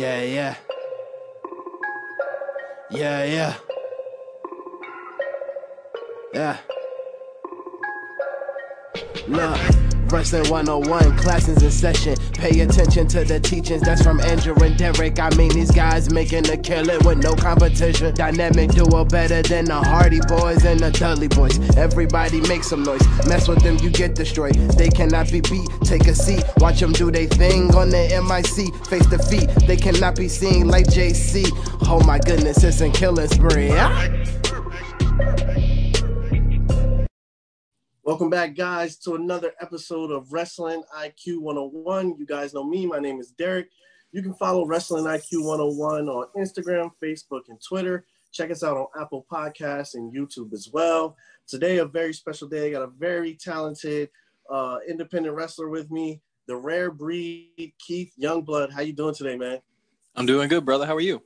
Yeah, yeah. Yeah, yeah. Yeah. Look. Wrestling 101, classes in session. Pay attention to the teachings that's from Andrew and Derek. I mean, these guys making a killing with no competition. Dynamic duo better than the Hardy Boys and the Dudley Boys. Everybody make some noise. Mess with them, you get destroyed. They cannot be beat. Take a seat, watch them do their thing on the MIC. Face defeat, they cannot be seen like JC. Oh my goodness, it's in killing spree. Yeah? Welcome back, guys, to another episode of Wrestling IQ 101. You guys know me. My name is Derek. You can follow Wrestling IQ 101 on Instagram, Facebook, and Twitter. Check us out on Apple Podcasts and YouTube as well. Today, a very special day. I got a very talented uh, independent wrestler with me, the rare breed, Keith Youngblood. How you doing today, man? I'm doing good, brother. How are you?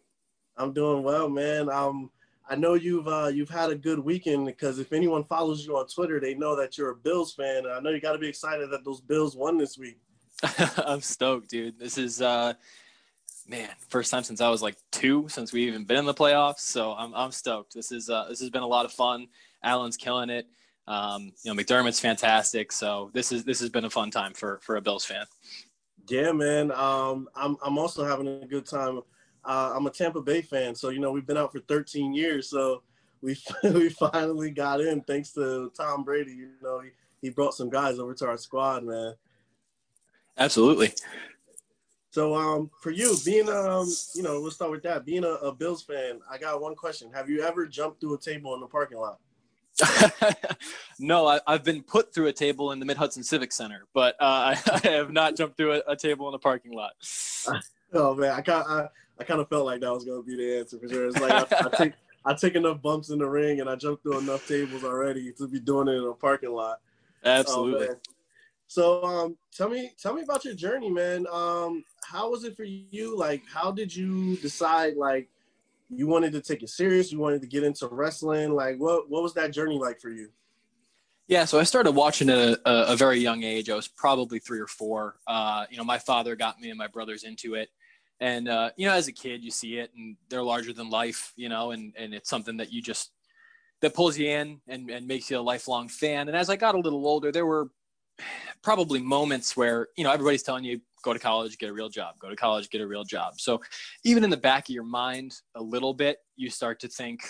I'm doing well, man. Um, I know you've uh, you've had a good weekend because if anyone follows you on Twitter, they know that you're a Bills fan. I know you got to be excited that those Bills won this week. I'm stoked, dude. This is uh, man, first time since I was like two since we even been in the playoffs. So I'm I'm stoked. This is uh, this has been a lot of fun. Allen's killing it. Um, you know, McDermott's fantastic. So this is this has been a fun time for for a Bills fan. Yeah, man. Um, I'm I'm also having a good time uh, I'm a Tampa Bay fan, so you know we've been out for 13 years, so we we finally got in thanks to Tom Brady. You know, he, he brought some guys over to our squad, man. Absolutely. So, um, for you, being um, you know, we'll start with that. Being a, a Bills fan, I got one question: Have you ever jumped through a table in the parking lot? no, I, have been put through a table in the Mid Hudson Civic Center, but uh, I, I, have not jumped through a, a, table in the parking lot. oh man, I got I, I kind of felt like that was going to be the answer for sure. It's like I, I take I take enough bumps in the ring and I jump through enough tables already to be doing it in a parking lot. Absolutely. Oh, so um, tell me tell me about your journey, man. Um, how was it for you? Like, how did you decide like you wanted to take it serious? You wanted to get into wrestling? Like, what what was that journey like for you? Yeah, so I started watching at a, a, very young age. I was probably three or four. Uh, you know, my father got me and my brothers into it and uh, you know as a kid you see it and they're larger than life you know and and it's something that you just that pulls you in and, and makes you a lifelong fan. And as i got a little older there were probably moments where you know everybody's telling you go to college get a real job go to college get a real job. So even in the back of your mind a little bit you start to think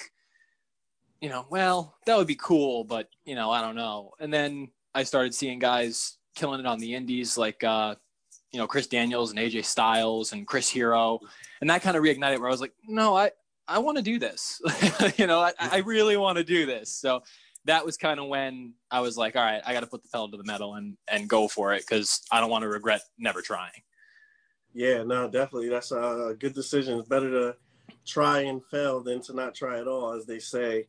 you know well that would be cool but you know i don't know. And then i started seeing guys killing it on the indies like uh you know Chris Daniels and AJ Styles and Chris Hero, and that kind of reignited where I was like, no, I I want to do this. you know, I, I really want to do this. So that was kind of when I was like, all right, I got to put the pedal to the metal and and go for it because I don't want to regret never trying. Yeah, no, definitely. That's a good decision. It's better to try and fail than to not try at all, as they say.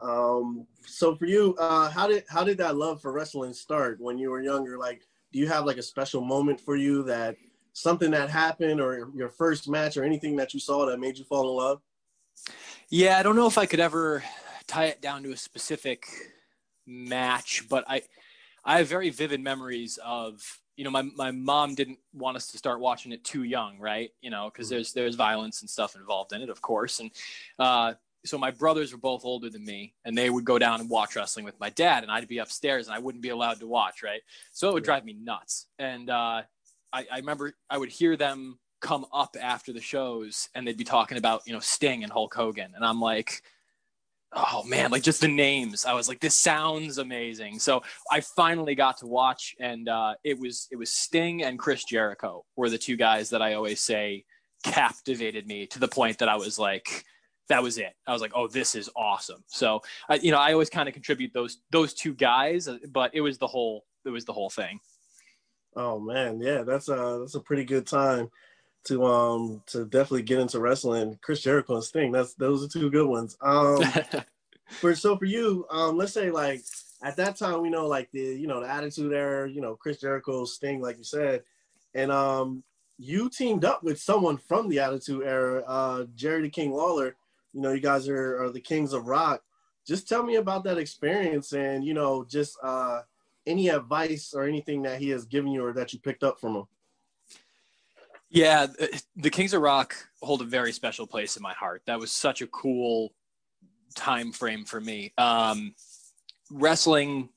Um, so for you, uh, how did how did that love for wrestling start when you were younger? Like, do you have like a special moment for you that something that happened or your first match or anything that you saw that made you fall in love? Yeah, I don't know if I could ever tie it down to a specific match, but I I have very vivid memories of you know my my mom didn't want us to start watching it too young, right? You know, because mm-hmm. there's there's violence and stuff involved in it, of course, and uh, so my brothers were both older than me and they would go down and watch wrestling with my dad and I'd be upstairs and I wouldn't be allowed to watch. Right. So it would drive me nuts. And, uh, I, I remember I would hear them come up after the shows and they'd be talking about, you know, Sting and Hulk Hogan. And I'm like, oh man, like just the names. I was like, this sounds amazing. So I finally got to watch and uh, it was it was Sting and Chris Jericho were the two guys that I always say captivated me to the point that I was like, that was it. I was like, oh, this is awesome. So, I, you know, I always kind of contribute those those two guys, uh, but it was the whole it was the whole thing. Oh man, yeah, that's a that's a pretty good time to um to definitely get into wrestling. Chris Jericho and Sting, that's those are two good ones. Um, for so for you, um, let's say like at that time we know like the you know the Attitude Era, you know Chris Jericho, Sting, like you said, and um you teamed up with someone from the Attitude Era, uh, Jerry the King Lawler you know, you guys are, are the kings of rock. Just tell me about that experience and, you know, just uh, any advice or anything that he has given you or that you picked up from him. Yeah, the Kings of Rock hold a very special place in my heart. That was such a cool time frame for me. Um, wrestling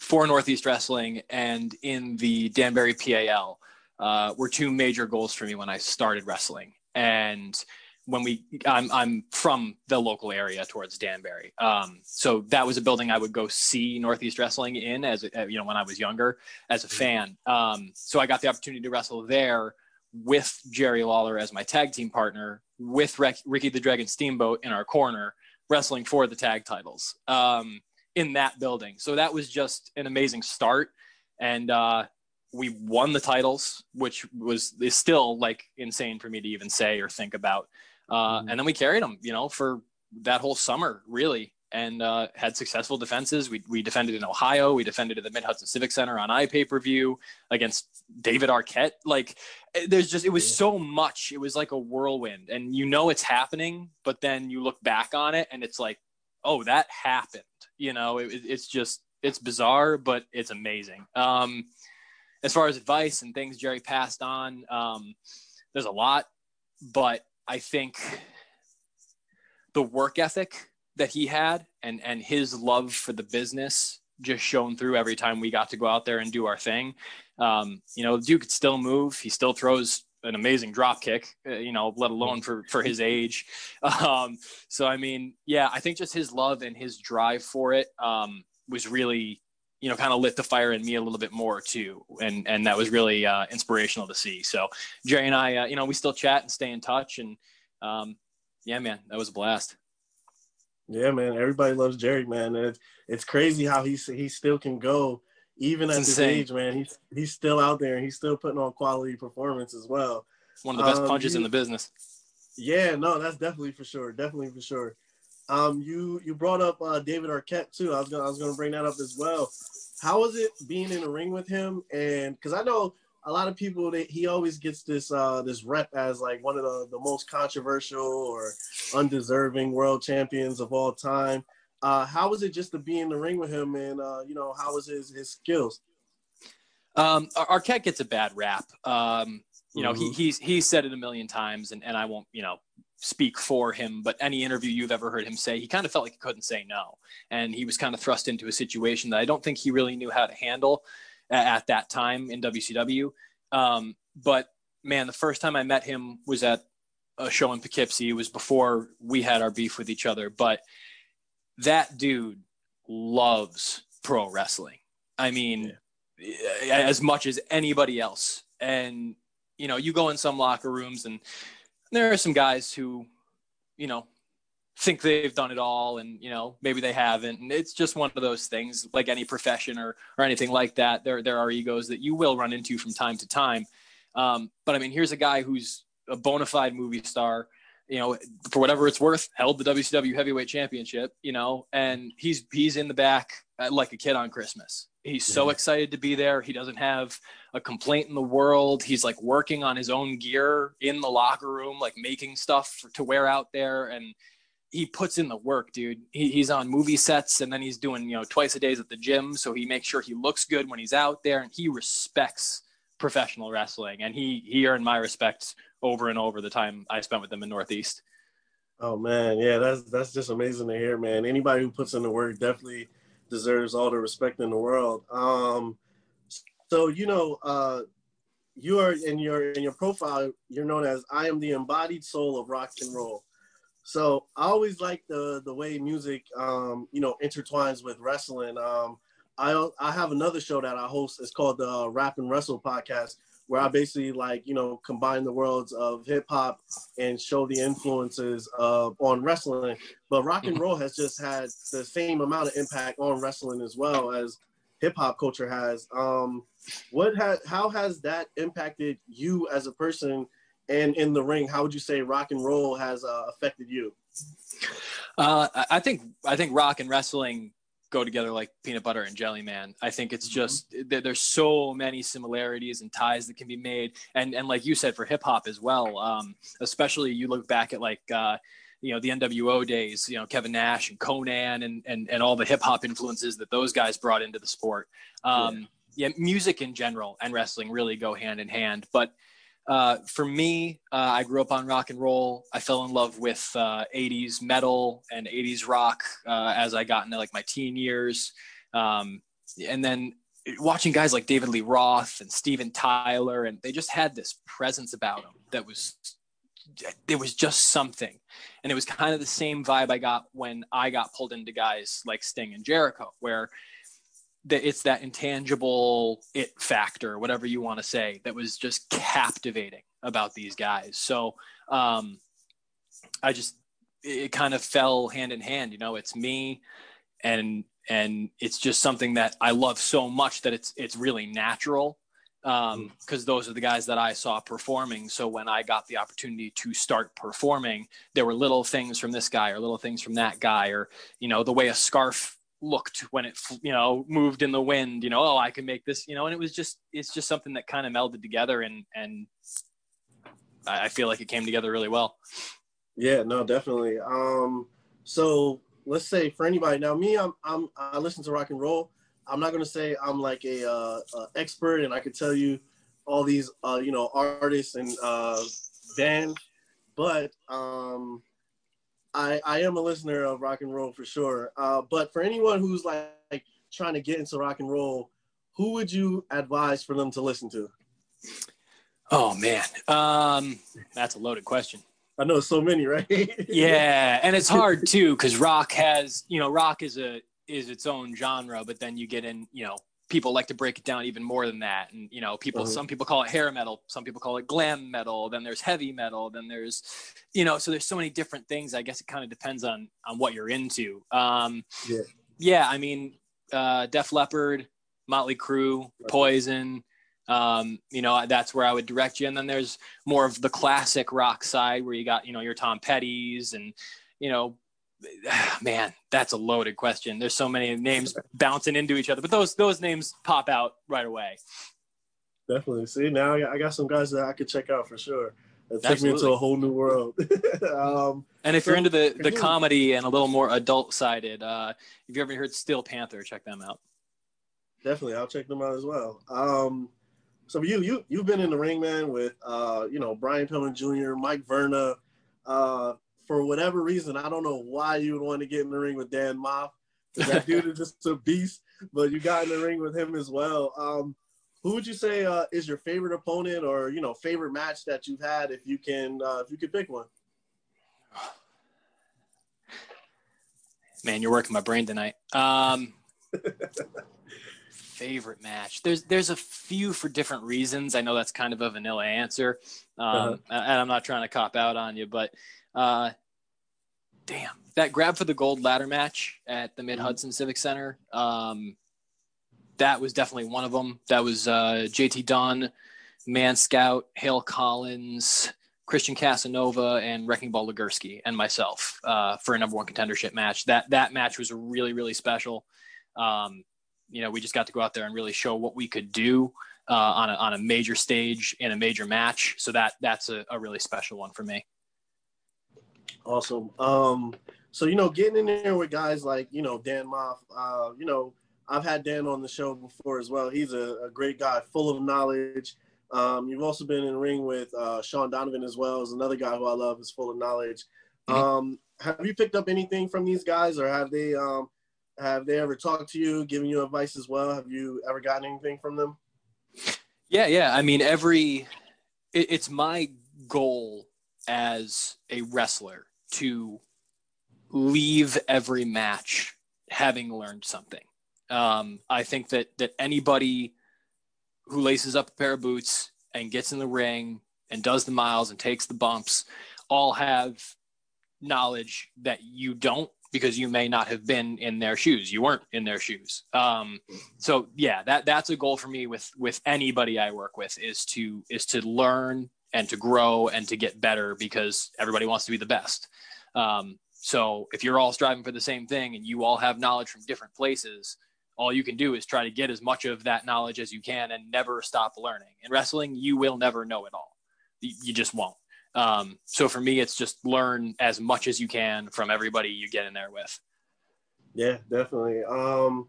for Northeast Wrestling and in the Danbury PAL uh, were two major goals for me when I started wrestling. And when we, I'm, I'm from the local area towards Danbury. Um, so that was a building I would go see Northeast Wrestling in as, a, you know, when I was younger as a mm-hmm. fan. Um, so I got the opportunity to wrestle there with Jerry Lawler as my tag team partner, with Ricky the Dragon Steamboat in our corner, wrestling for the tag titles. Um, in that building. So that was just an amazing start. And uh, we won the titles, which was is still like insane for me to even say or think about. Uh, mm-hmm. And then we carried them, you know, for that whole summer, really, and uh, had successful defenses. We, we defended in Ohio. We defended at the Mid Hudson Civic Center on iPay per view against David Arquette. Like, eh, there's just, it was so much. It was like a whirlwind. And you know it's happening, but then you look back on it and it's like, oh, that happened. You know, it, it's just it's bizarre, but it's amazing. Um, as far as advice and things Jerry passed on, um, there's a lot, but I think the work ethic that he had and and his love for the business just shone through every time we got to go out there and do our thing. Um, you know, Duke could still move. He still throws an amazing drop kick, uh, you know, let alone for for his age. Um, so I mean, yeah, I think just his love and his drive for it um, was really, you know, kind of lit the fire in me a little bit more too, and and that was really uh, inspirational to see. So Jerry and I, uh, you know, we still chat and stay in touch, and um, yeah, man, that was a blast. Yeah, man, everybody loves Jerry, man, and it's it's crazy how he he still can go even it's at insane. this age, man, he's he's still out there and he's still putting on quality performance as well. One of the best um, punches you, in the business. Yeah, no, that's definitely for sure. Definitely for sure. Um, you you brought up uh, David Arquette too. I was gonna I was gonna bring that up as well. How was it being in the ring with him? And because I know a lot of people that he always gets this uh, this rep as like one of the, the most controversial or undeserving world champions of all time. Uh, how was it just to be in the ring with him, and uh, you know, how was his his skills? Um, Arquette gets a bad rap. Um, you know, mm-hmm. he he's he's said it a million times, and and I won't you know speak for him, but any interview you've ever heard him say, he kind of felt like he couldn't say no, and he was kind of thrust into a situation that I don't think he really knew how to handle at, at that time in WCW. Um, but man, the first time I met him was at a show in Poughkeepsie. It was before we had our beef with each other, but that dude loves pro wrestling. I mean, yeah. as much as anybody else. And, you know, you go in some locker rooms and there are some guys who, you know, think they've done it all and, you know, maybe they haven't. And it's just one of those things like any profession or, or anything like that. There, there are egos that you will run into from time to time. Um, but I mean, here's a guy who's a bona fide movie star you know, for whatever it's worth, held the WCW Heavyweight Championship, you know, and he's he's in the back uh, like a kid on Christmas. He's yeah. so excited to be there. He doesn't have a complaint in the world. He's like working on his own gear in the locker room, like making stuff to wear out there, and he puts in the work, dude. He, he's on movie sets, and then he's doing you know twice a days at the gym, so he makes sure he looks good when he's out there, and he respects professional wrestling, and he he earned my respect over and over the time I spent with them in Northeast. Oh man, yeah, that's that's just amazing to hear, man. Anybody who puts in the work definitely deserves all the respect in the world. Um, so you know, uh, you are in your in your profile, you're known as I am the embodied soul of rock and roll. So I always like the the way music, um, you know, intertwines with wrestling. Um, I I have another show that I host. It's called the uh, Rap and Wrestle podcast, where I basically like you know combine the worlds of hip hop and show the influences of on wrestling. But rock and mm-hmm. roll has just had the same amount of impact on wrestling as well as hip hop culture has. Um, what has how has that impacted you as a person and in the ring? How would you say rock and roll has uh, affected you? Uh, I think I think rock and wrestling go together like peanut butter and jelly, man. I think it's mm-hmm. just mm-hmm. there's so many similarities and ties that can be made, and and like you said for hip hop as well. Um, especially you look back at like. Uh, you know the NWO days, you know Kevin Nash and Konnan and and, and all the hip hop influences that those guys brought into the sport. Um, yeah. yeah, music in general and wrestling really go hand in hand. But uh, for me, uh, I grew up on rock and roll. I fell in love with uh, 80s metal and 80s rock uh, as I got into like my teen years. Um, and then watching guys like David Lee Roth and Steven Tyler, and they just had this presence about them that was, there was just something. And it was kind of the same vibe I got when I got pulled into guys like Sting and Jericho, where that it's that intangible it factor, whatever you want to say, that was just captivating about these guys. So um, I just it kind of fell hand in hand. You know, it's me, and and it's just something that I love so much that it's it's really natural because um, mm. those are the guys that I saw performing. So when I got the opportunity to start performing, there were little things from this guy or little things from that guy, or you know the way a scarf looked when it you know moved in the wind you know oh i can make this you know and it was just it's just something that kind of melded together and and i feel like it came together really well. Yeah no definitely. Um so let's say for anybody now me i'm, I'm i listen to rock and roll. I'm not going to say i'm like a uh, expert and i could tell you all these uh you know artists and uh bands but um I, I am a listener of rock and roll for sure. Uh, but for anyone who's like, like trying to get into rock and roll, who would you advise for them to listen to? Oh man, um, that's a loaded question. I know so many, right? yeah, and it's hard too because rock has, you know, rock is a is its own genre, but then you get in, you know, people like to break it down even more than that. And you know people uh-huh. some people call it hair metal some people call it glam metal then there's heavy metal then there's you know so there's so many different things. I guess it kind of depends on on what you're into. Um yeah. yeah i mean uh def leppard motley crue poison um you know that's where i would direct you. And then there's more of the classic rock side where you got you know your tom petty's and you know man, that's a loaded question. There's so many names bouncing into each other, but those those names pop out right away. Definitely. See, now I got some guys that I could check out for sure. It took me into a whole new world. um, and if so, you're into the the comedy and a little more adult sided, uh, if you ever heard Steel Panther, check them out. Definitely, I'll check them out as well. Um, so you you you've been in the ring, man, with uh, you know Brian Pillman Jr., Mike Verna, uh, for whatever reason, I don't know why you would want to get in the ring with Dan Maff. That dude is just a beast, but you got in the ring with him as well. Um, who would you say uh, is your favorite opponent or you know favorite match that you've had if you can uh, if you could pick one? Man, you're working my brain tonight. Um, favorite match. There's there's a few for different reasons. I know that's kind of a vanilla answer, um, uh-huh. and I'm not trying to cop out on you, but uh, damn, that grab for the gold ladder match at the Mid Hudson Civic Center. Um, that was definitely one of them. That was uh, JT Dunn, Man Scout, Hale Collins, Christian Casanova, and Wrecking Ball Legursky, and myself uh, for a number one contendership match. That that match was really really special. Um, you know, we just got to go out there and really show what we could do uh, on a on a major stage in a major match. So that that's a, a really special one for me. Awesome. Um, so you know, getting in there with guys like you know Dan Maff, uh, you know, I've had Dan on the show before as well. He's a, a great guy, full of knowledge. Um, you've also been in the ring with uh, Sean Donovan as well, as another guy who I love, is full of knowledge. Mm-hmm. Um, have you picked up anything from these guys, or have they um, have they ever talked to you, given you advice as well? Have you ever gotten anything from them? Yeah, yeah. I mean, every it, it's my goal as a wrestler to leave every match having learned something. Um, I think that that anybody who laces up a pair of boots and gets in the ring and does the miles and takes the bumps all have knowledge that you don't because you may not have been in their shoes. You weren't in their shoes. Um, so yeah, that that's a goal for me with with anybody I work with is to is to learn and to grow and to get better because everybody wants to be the best. Um, so if you're all striving for the same thing and you all have knowledge from different places, all you can do is try to get as much of that knowledge as you can and never stop learning. In wrestling, you will never know it all. You just won't. Um, so for me, it's just learn as much as you can from everybody you get in there with. Yeah, definitely. Um,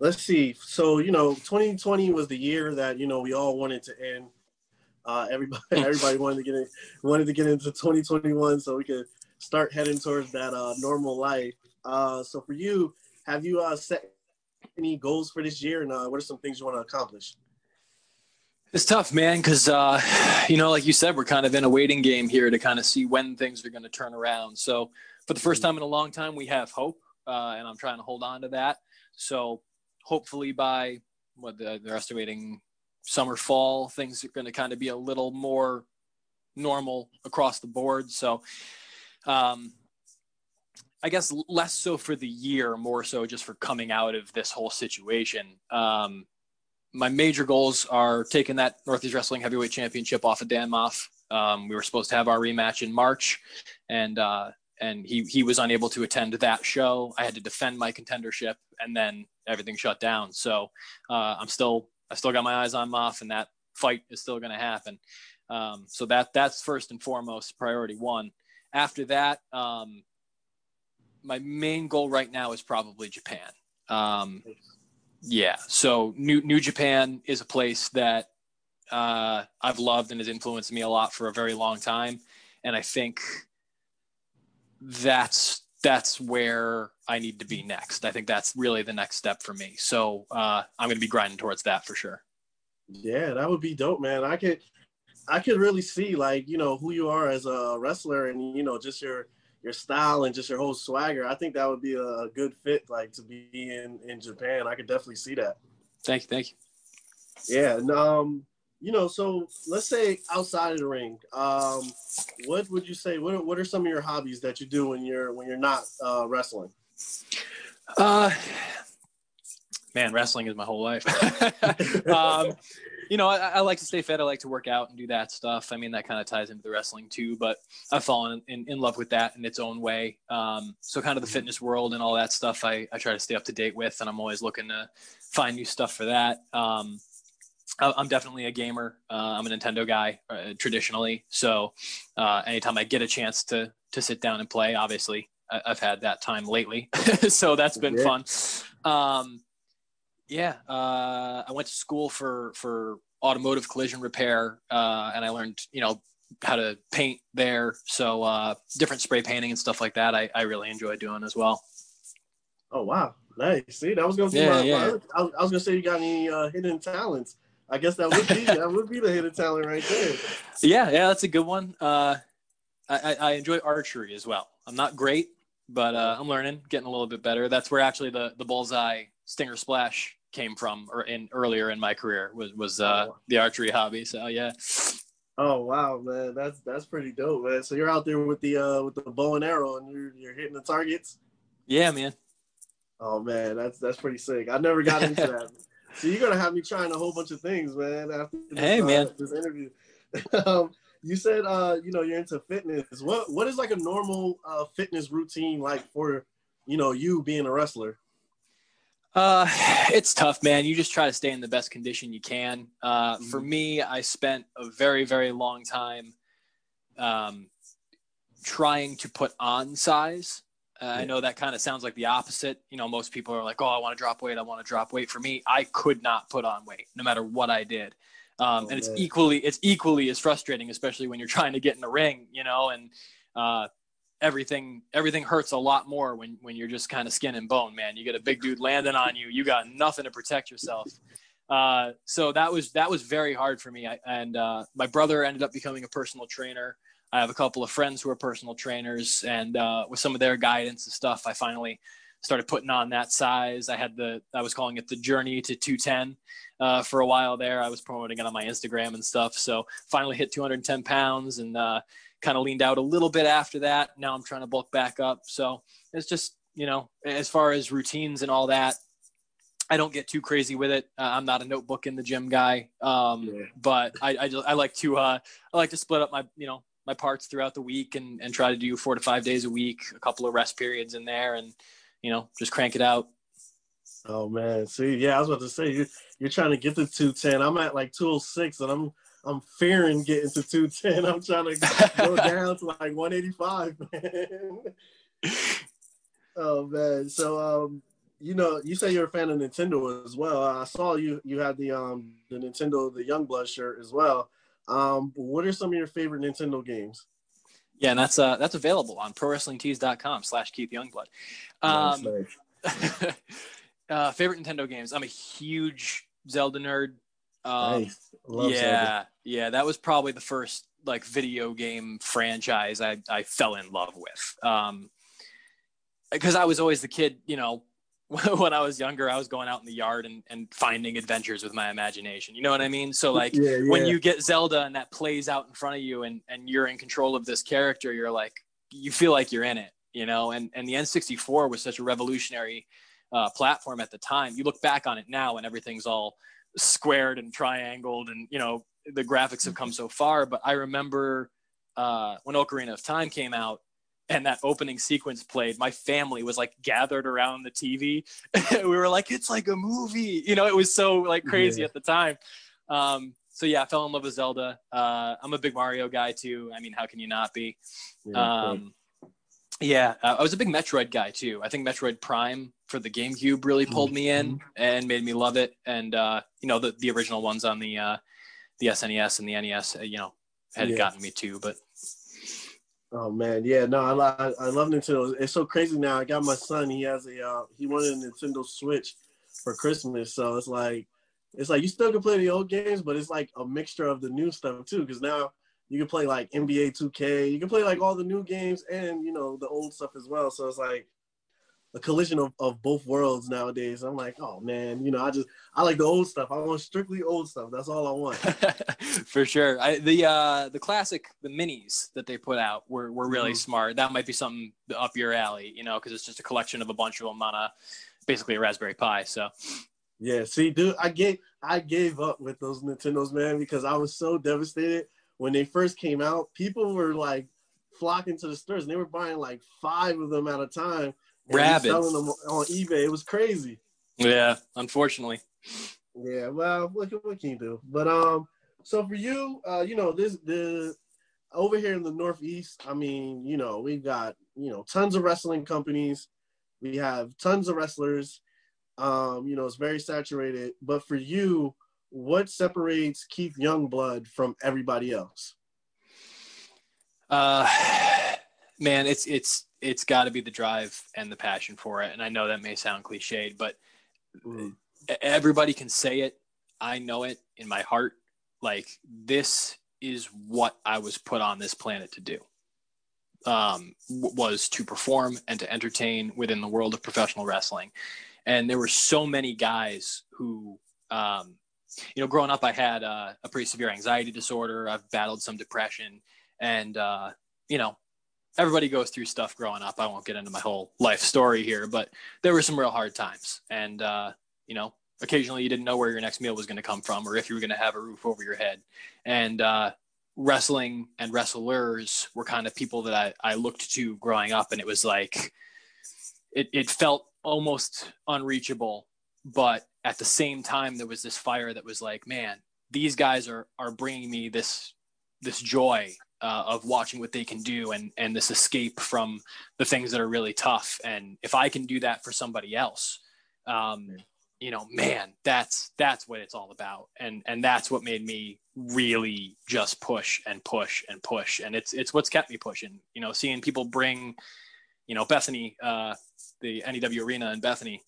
let's see. So, you know, 2020 was the year that, you know, we all wanted to end Uh, everybody everybody wanted to get in, wanted to get into 2021 so we could start heading towards that uh, normal life. Uh, so for you, have you uh, set any goals for this year, and uh, what are some things you want to accomplish? It's tough, man, because uh, you know, like you said, we're kind of in a waiting game here to kind of see when things are going to turn around. So, for the first mm-hmm. time in a long time, we have hope, uh, and I'm trying to hold on to that. So, hopefully, by what the, they're estimating, summer, fall, things are going to kind of be a little more normal across the board. So, um, I guess less so for the year, more so just for coming out of this whole situation. Um, my major goals are taking that Northeast Wrestling Heavyweight Championship off of Dan Maff. Um, we were supposed to have our rematch in March, and uh, and he he was unable to attend that show. I had to defend my contendership, and then everything shut down. So uh, I'm still I still got my eyes on Maff, and that fight is still going to happen. Um, so that that's first and foremost priority one. After that, um, my main goal right now is probably Japan. Um, yeah. So New New Japan is a place that uh, I've loved and has influenced me a lot for a very long time, and I think that's that's where I need to be next. I think that's really the next step for me. So uh, I'm going to be grinding towards that for sure. Yeah, that would be dope, man. I could I could really see like you know who you are as a wrestler and you know just your your style and just your whole swagger. I think that would be a good fit, like to be in in Japan. I could definitely see that. Thank you, thank you. Yeah, and um, you know, so let's say outside of the ring, um, what would you say? What are, what are some of your hobbies that you do when you're when you're not uh, wrestling? Uh, man, wrestling is my whole life. um, you know, I, I, like to stay fit. I like to work out and do that stuff. I mean, that kind of ties into the wrestling too, but I've fallen in, in love with that in its own way. Um, so kind of the mm-hmm. fitness world and all that stuff, I, I try to stay up to date with, and I'm always looking to find new stuff for that. Um, I, I'm definitely a gamer. Uh, I'm a Nintendo guy uh, traditionally. So uh, anytime I get a chance to, to sit down and play, obviously I, have had that time lately. so that's been yeah. fun. Um, yeah, uh, I went to school for for automotive collision repair, uh, and I learned you know how to paint there. So uh, different spray painting and stuff like that, I, I really enjoy doing as well. Oh wow, nice! See, that was gonna be yeah, my, yeah. I, was, I was gonna say you got any uh, hidden talents. I guess that would be that would be the hidden talent right there. Yeah, yeah, that's a good one. Uh, I, I enjoy archery as well. I'm not great, but uh, I'm learning, getting a little bit better. That's where actually the the bullseye stinger splash came from or in earlier in my career was was uh, oh. the archery hobby. So yeah. Oh wow, man, that's that's pretty dope, man. So you're out there with the uh with the bow and arrow and you're you're hitting the targets. Yeah, man. Oh man, that's that's pretty sick. I never got into that. So you're gonna have me trying a whole bunch of things, man. After this, hey, man, uh, this interview. um, you said uh, you know you're into fitness. What what is like a normal uh, fitness routine like for you know you being a wrestler? Uh, it's tough, man. You just try to stay in the best condition you can. Uh, mm-hmm. For me, I spent a very, very long time um, trying to put on size. Uh, yeah. I know that kind of sounds like the opposite. You know, most people are like, "Oh, I want to drop weight. I want to drop weight." For me, I could not put on weight, no matter what I did. Um, oh, and it's man. equally it's equally as frustrating, especially when you're trying to get in the ring. You know, and uh, everything everything hurts a lot more when when you're just kind of skin and bone man. You get a big dude landing on you. You got nothing to protect yourself. Uh, so that was that was very hard for me. I, and uh, my brother ended up becoming a personal trainer. I have a couple of friends who are personal trainers and uh, with some of their guidance and stuff i finally started putting on that size. I had the i was calling it the journey to 210 uh, for a while there. I was promoting it on my instagram and stuff. So finally hit 210 pounds and uh, kind of leaned out a little bit after that. Now I'm trying to bulk back up. So it's just, you know, as far as routines and all that, I don't get too crazy with it. Uh, I'm not a notebook in the gym guy. Um, yeah. but I, I, just, I like to, uh, I like to split up my, you know, my parts throughout the week and, and try to do four to five days a week, a couple of rest periods in there and, you know, just crank it out. Oh man. See, yeah, I was about to say you're, you're trying to get to 210. I'm at like 206 and I'm, I'm fearing getting to 210. I'm trying to go down to like 185, man. oh man. So um, you know, you say you're a fan of Nintendo as well. I saw you you had the um the Nintendo the Youngblood shirt as well. Um, what are some of your favorite Nintendo games? Yeah, and that's uh that's available on prowrestlingtees.com slash Keith Youngblood. Um, nice. uh, favorite Nintendo games. I'm a huge Zelda nerd. Um. Yeah, Zelda. yeah, that was probably the first like video game franchise I, I fell in love with. Um, because I was always the kid, you know, when I was younger, I was going out in the yard and, and finding adventures with my imagination. You know what I mean? So like yeah, yeah. when you get Zelda and that plays out in front of you and, and you're in control of this character, you're like, you feel like you're in it, you know? And, and the N64 was such a revolutionary uh, platform at the time. You look back on it now and everything's all squared and triangled and, you know, the graphics have come so far. But I remember uh, when Ocarina of Time came out, and that opening sequence played, my family was like gathered around the TV. we were like, it's like a movie. You know, it was so like crazy yeah. at the time. Um, so yeah, I fell in love with Zelda. Uh, I'm a big Mario guy too. I mean, how can you not be? Yeah, um, yeah uh, I was a big Metroid guy too. I think Metroid Prime for the GameCube really pulled me in mm-hmm. and made me love it. And uh, you know, the the original ones on the uh, the SNES and the NES, uh, you know, had yeah. gotten me too. But Oh man, yeah, no, I, I love Nintendo. It's so crazy now. I got my son. He has a uh, he wanted a Nintendo Switch for Christmas, so it's like it's like you still can play the old games, but it's like a mixture of the new stuff too. Because now you can play like NBA 2K, you can play like all the new games and you know the old stuff as well. So it's like a collision of, of both worlds nowadays. I'm like, oh man, you know, I just I like the old stuff. I want strictly old stuff. That's all I want. For sure. I, the uh the classic the minis that they put out were were really mm-hmm. smart. That might be something up your alley, you know, because it's just a collection of a bunch of them on a basically a Raspberry Pi. So. Yeah, see, dude, I gave I gave up with those Nintendos, man, because I was so devastated when they first came out. People were like flocking to the stores, and they were buying like five of them at a time Rabid. Selling them on eBay. It was crazy. Yeah, unfortunately. Yeah, well, what, what can you do? But um, so for you, uh, you know, this the over here in the Northeast, I mean, you know, we've got you know tons of wrestling companies. We have tons of wrestlers. Um, you know, it's very saturated. But for you, what separates Keith Youngblood from everybody else? Uh, man, it's it's it's got to be the drive and the passion for it. And I know that may sound cliched, but mm. everybody can say it. I know it in my heart. Like this is what I was put on this planet to do. Um, was to perform and to entertain within the world of professional wrestling. And there were so many guys who, um, you know, growing up, I had uh, a pretty severe anxiety disorder. I've battled some depression, and uh, you know, everybody goes through stuff growing up. I won't get into my whole life story here, but there were some real hard times. And, uh, you know, occasionally you didn't know where your next meal was going to come from or if you were going to have a roof over your head. And uh, wrestling and wrestlers were kind of people that I, I looked to growing up. And it was like, it, it felt almost unreachable. But at the same time, there was this fire that was like, man, these guys are, are bringing me this, this joy uh, of watching what they can do and and this escape from the things that are really tough. And if I can do that for somebody else, um, you know, man, that's that's what it's all about. And and that's what made me really just push and push and push. And it's it's what's kept me pushing. You know, seeing people bring, you know, Bethany, uh, the NEW Arena in Bethany.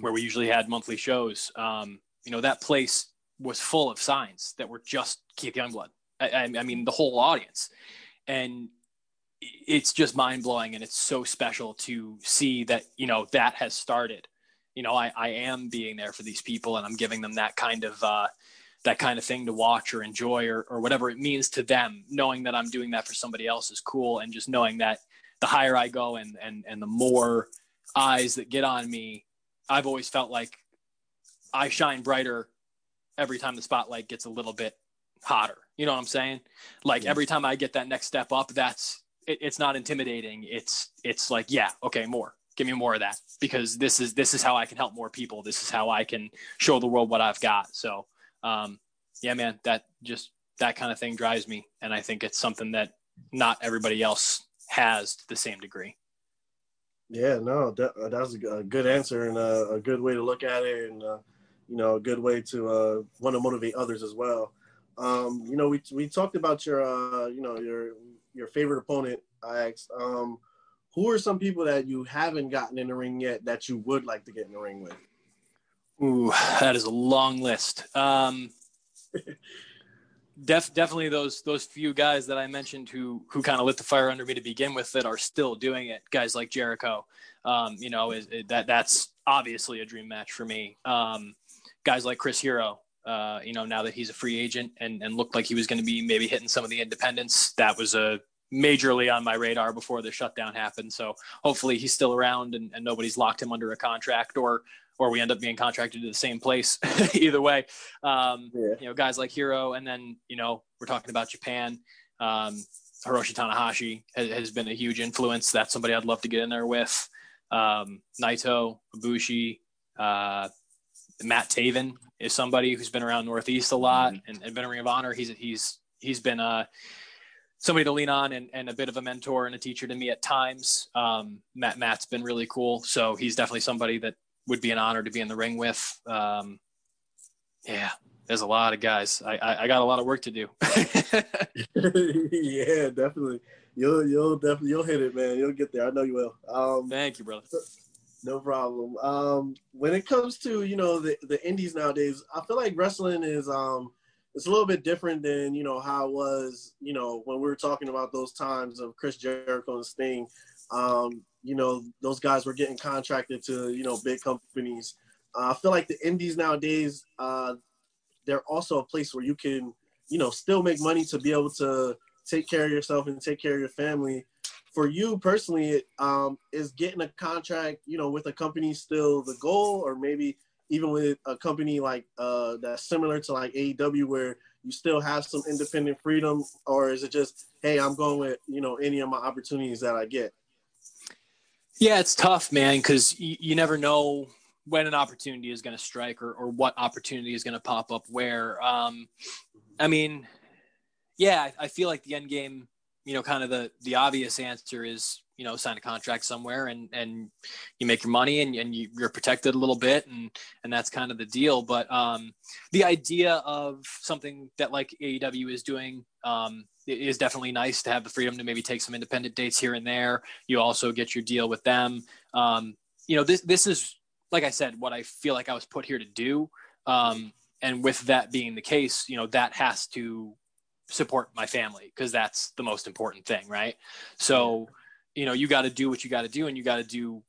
Where we usually had monthly shows. Um, you know, that place was full of signs that were just Keith Youngblood I, I mean, the whole audience. And it's just mind blowing and it's so special to see that, you know, that has started. You know, I, I am being there for these people and I'm giving them that kind of, uh, that kind of thing to watch or enjoy or, or whatever it means to them knowing that i'm doing that for somebody else is cool and just knowing that the higher i go and and and the more eyes that get on me i've always felt like i shine brighter every time the spotlight gets a little bit hotter. You know what I'm saying? Like every time I get that next step up, that's it, it's not intimidating. It's it's like yeah, okay, more. Give me more of that because this is this is how I can help more people. This is how I can show the world what I've got. So um, yeah, man, that just that kind of thing drives me, and I think it's something that not everybody else has to the same degree. Yeah, no, that, uh, that's a good answer and a, a, good way to look at it, and uh, you know, a good way to uh, want to motivate others as well. Um, you know, we we talked about your uh, you know your your favorite opponent. I asked, um, who are some people that you haven't gotten in the ring yet that you would like to get in the ring with? Ooh, that is a long list. Um, def, definitely those those few guys that I mentioned who who kind of lit the fire under me to begin with that are still doing it. Guys like Jericho, um, you know, is, is, that that's obviously a dream match for me. Um, guys like Chris Hero, uh, you know, now that he's a free agent and and looked like he was going to be maybe hitting some of the independents, that was a majorly on my radar before the shutdown happened. So hopefully he's still around and, and nobody's locked him under a contract or or we end up being contracted to the same place. Either way, um, yeah. you know, guys like Hero, and then you know we're talking about Japan. Um, Hiroshi Tanahashi has, has, been a huge influence. That's somebody I'd love to get in there with. Um, Naito, Ibushi, uh, Matt Taven is somebody who's been around Northeast a lot mm-hmm. and, and been a Ring of Honor. He's he's he's been uh, somebody to lean on and, and a bit of a mentor and a teacher to me at times. Um, Matt Matt's been really cool, so he's definitely somebody that would be an honor to be in the ring with. Um, yeah, there's a lot of guys. I, I, I got a lot of work to do. yeah, definitely. You'll you'll definitely you'll hit it, man. You'll get there. I know you will. Um, Thank you, brother. No problem. Um, when it comes to you know the the indies nowadays, I feel like wrestling is um it's a little bit different than you know how it was you know when we were talking about those times of Chris Jericho and Sting. Um, you know, those guys were getting contracted to, you know, big companies. Uh, I feel like the indies nowadays, uh, they're also a place where you can, you know, still make money to be able to take care of yourself and take care of your family. For you personally, um, is getting a contract, you know, with a company still the goal, or maybe even with a company like uh, that's similar to like AEW, where you still have some independent freedom, or is it just, hey, I'm going with you know any of my opportunities that I get? Yeah, it's tough, man, because you, you never know when an opportunity is going to strike or, or what opportunity is going to pop up where. Um, I mean, yeah, I, I feel like the end game, you know, kind of the the obvious answer is you know sign a contract somewhere and and you make your money and, and you, are protected a little bit and and that's kind of the deal. But um the idea of something that like aew is doing um is definitely nice to have the freedom to maybe take some independent dates here and there. You also get your deal with them. Um you know this this is like i said what i feel like i was put here to do. Um and with that being the case you know that has to support my family because that's the most important thing right? So you know you got to do what you got to do and you got to do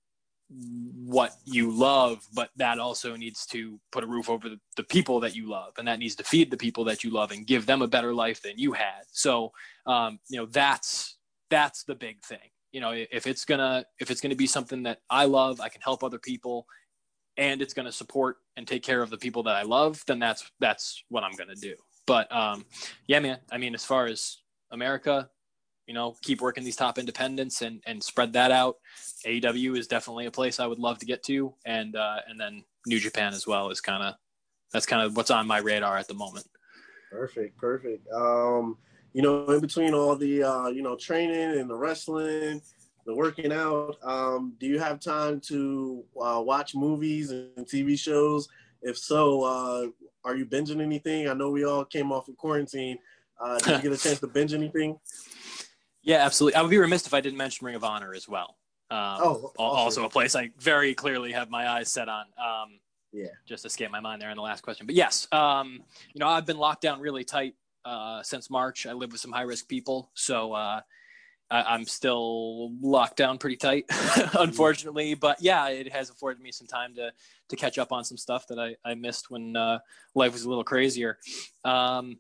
what you love but that also needs to put a roof over the, the, people that you love and that needs to feed the people that you love and give them a better life than you had. So um, you know that's that's the big thing. You know if it's gonna if it's gonna be something that i love i can help other people and it's gonna support and take care of the people that i love then that's that's what i'm gonna do. But um, yeah man i mean as far as america you know, keep working these top independents and, and spread that out. AEW is definitely a place I would love to get to. And, uh, and then New Japan as well is kind of, that's kind of what's on my radar at the moment. Perfect. Perfect. Um, you know, in between all the, uh, you know, training and the wrestling, the working out, um, do you have time to uh, watch movies and TV shows? If so, uh, are you binging anything? I know we all came off of quarantine. Uh, did you get a chance to binge anything? Yeah, absolutely. I would be remiss if I didn't mention Ring of Honor as well. Um, oh, also a place I very clearly have my eyes set on. Um, yeah, just escaped my mind there in the last question. But yes, um, you know, I've been locked down really tight uh, since March. I live with some high risk people, so uh, I- am still locked down pretty tight, unfortunately. But yeah, it has afforded me some time to to catch up on some stuff that I, I missed when uh, life was a little crazier. Um,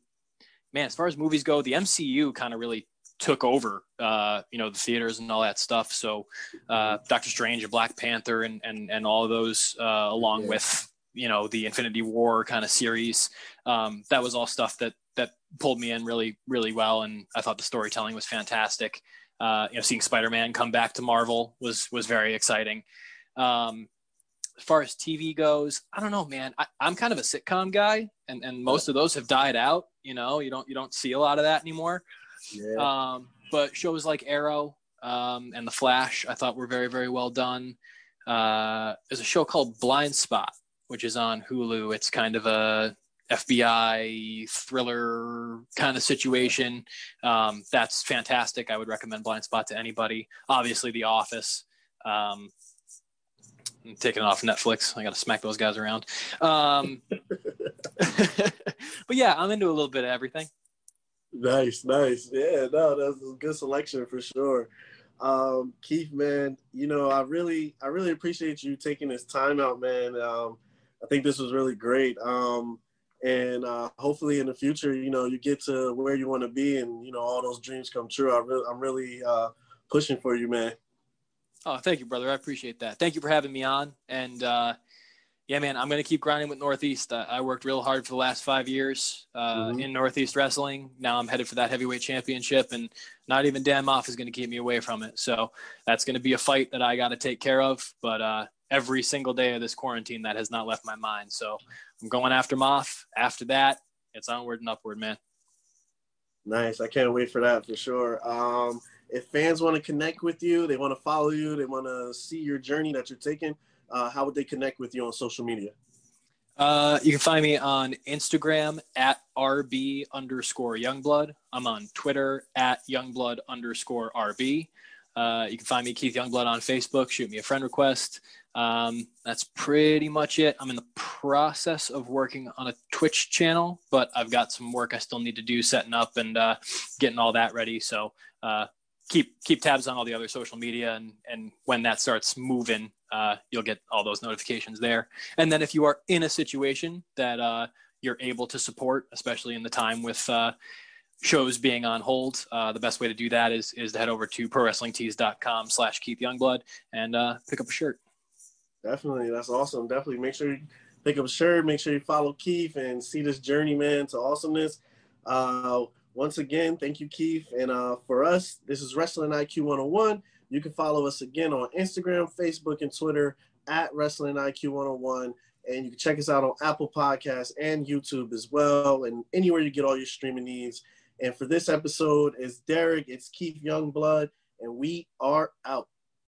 man, as far as movies go, the MCU kind of really took over, uh, you know, the theaters and all that stuff. So, uh, Doctor Strange and Black Panther and and and all of those, uh, along yeah. with you know the Infinity War kind of series, um, that was all stuff that that pulled me in really really well, and I thought the storytelling was fantastic. Uh, you know, seeing Spider-Man come back to Marvel was was very exciting. Um, as far as TV goes, I don't know, man. I, am kind of a sitcom guy, and, and most of those have died out. You know, you don't you don't see a lot of that anymore. Yeah. Um, but shows like Arrow um, and The Flash, I thought were very, very well done. Uh, there's a show called Blind Spot, which is on Hulu. It's kind of a FBI thriller kind of situation. Um, that's fantastic. I would recommend Blind Spot to anybody. Obviously, The Office. Um, taking it off Netflix. I got to smack those guys around. Um, but yeah, I'm into a little bit of everything. Nice, nice. Yeah, no, that's a good selection for sure. Um, Keith, man, you know, I really, I really appreciate you taking this time out, man. Um, I think this was really great. Um, and uh, hopefully in the future, you know, you get to where you want to be, and you know, all those dreams come true. I really, I'm really uh, pushing for you, man. Oh, thank you, brother. I appreciate that. Thank you for having me on. And uh, yeah, man, I'm going to keep grinding with Northeast. Uh, I worked real hard for the last five years uh, mm-hmm. in Northeast wrestling. Now I'm headed for that heavyweight championship, and not even Dan Maff is going to keep me away from it. So that's going to be a fight that I got to take care of. But uh, every single day of this quarantine, that has not left my mind. So I'm going after Maff. After that, it's onward and upward, man. Nice. I can't wait for that for sure. Um, if fans want to connect with you, they want to follow you, they want to see your journey that you're taking, uh, how would they connect with you on social media? Uh, you can find me on Instagram at RB underscore Youngblood. I'm on Twitter at Youngblood underscore RB. Uh, you can find me Keith Youngblood on Facebook. Shoot me a friend request. Um, that's pretty much it. I'm in the process of working on a Twitch channel, but I've got some work I still need to do setting up and uh, getting all that ready. So uh, keep keep tabs on all the other social media and and when that starts moving uh, you'll get all those notifications there. And then if you are in a situation that uh, you're able to support especially in the time with uh, shows being on hold uh, the best way to do that is is to head over to prowrestlingtees.com slash keith youngblood and uh, pick up a shirt. Definitely. That's awesome. Definitely make sure you pick up a shirt. Make sure you follow keith and see this journey man to awesomeness. Uh, once again, thank you, Keith. And for us, this is Wrestling IQ 101. You can follow us again on Instagram, Facebook, and Twitter at Wrestling IQ 101. And you can check us out on Apple Podcasts and YouTube as well, and anywhere you get all your streaming needs. And for this episode, it's Derek, it's Keith Youngblood, and we are out.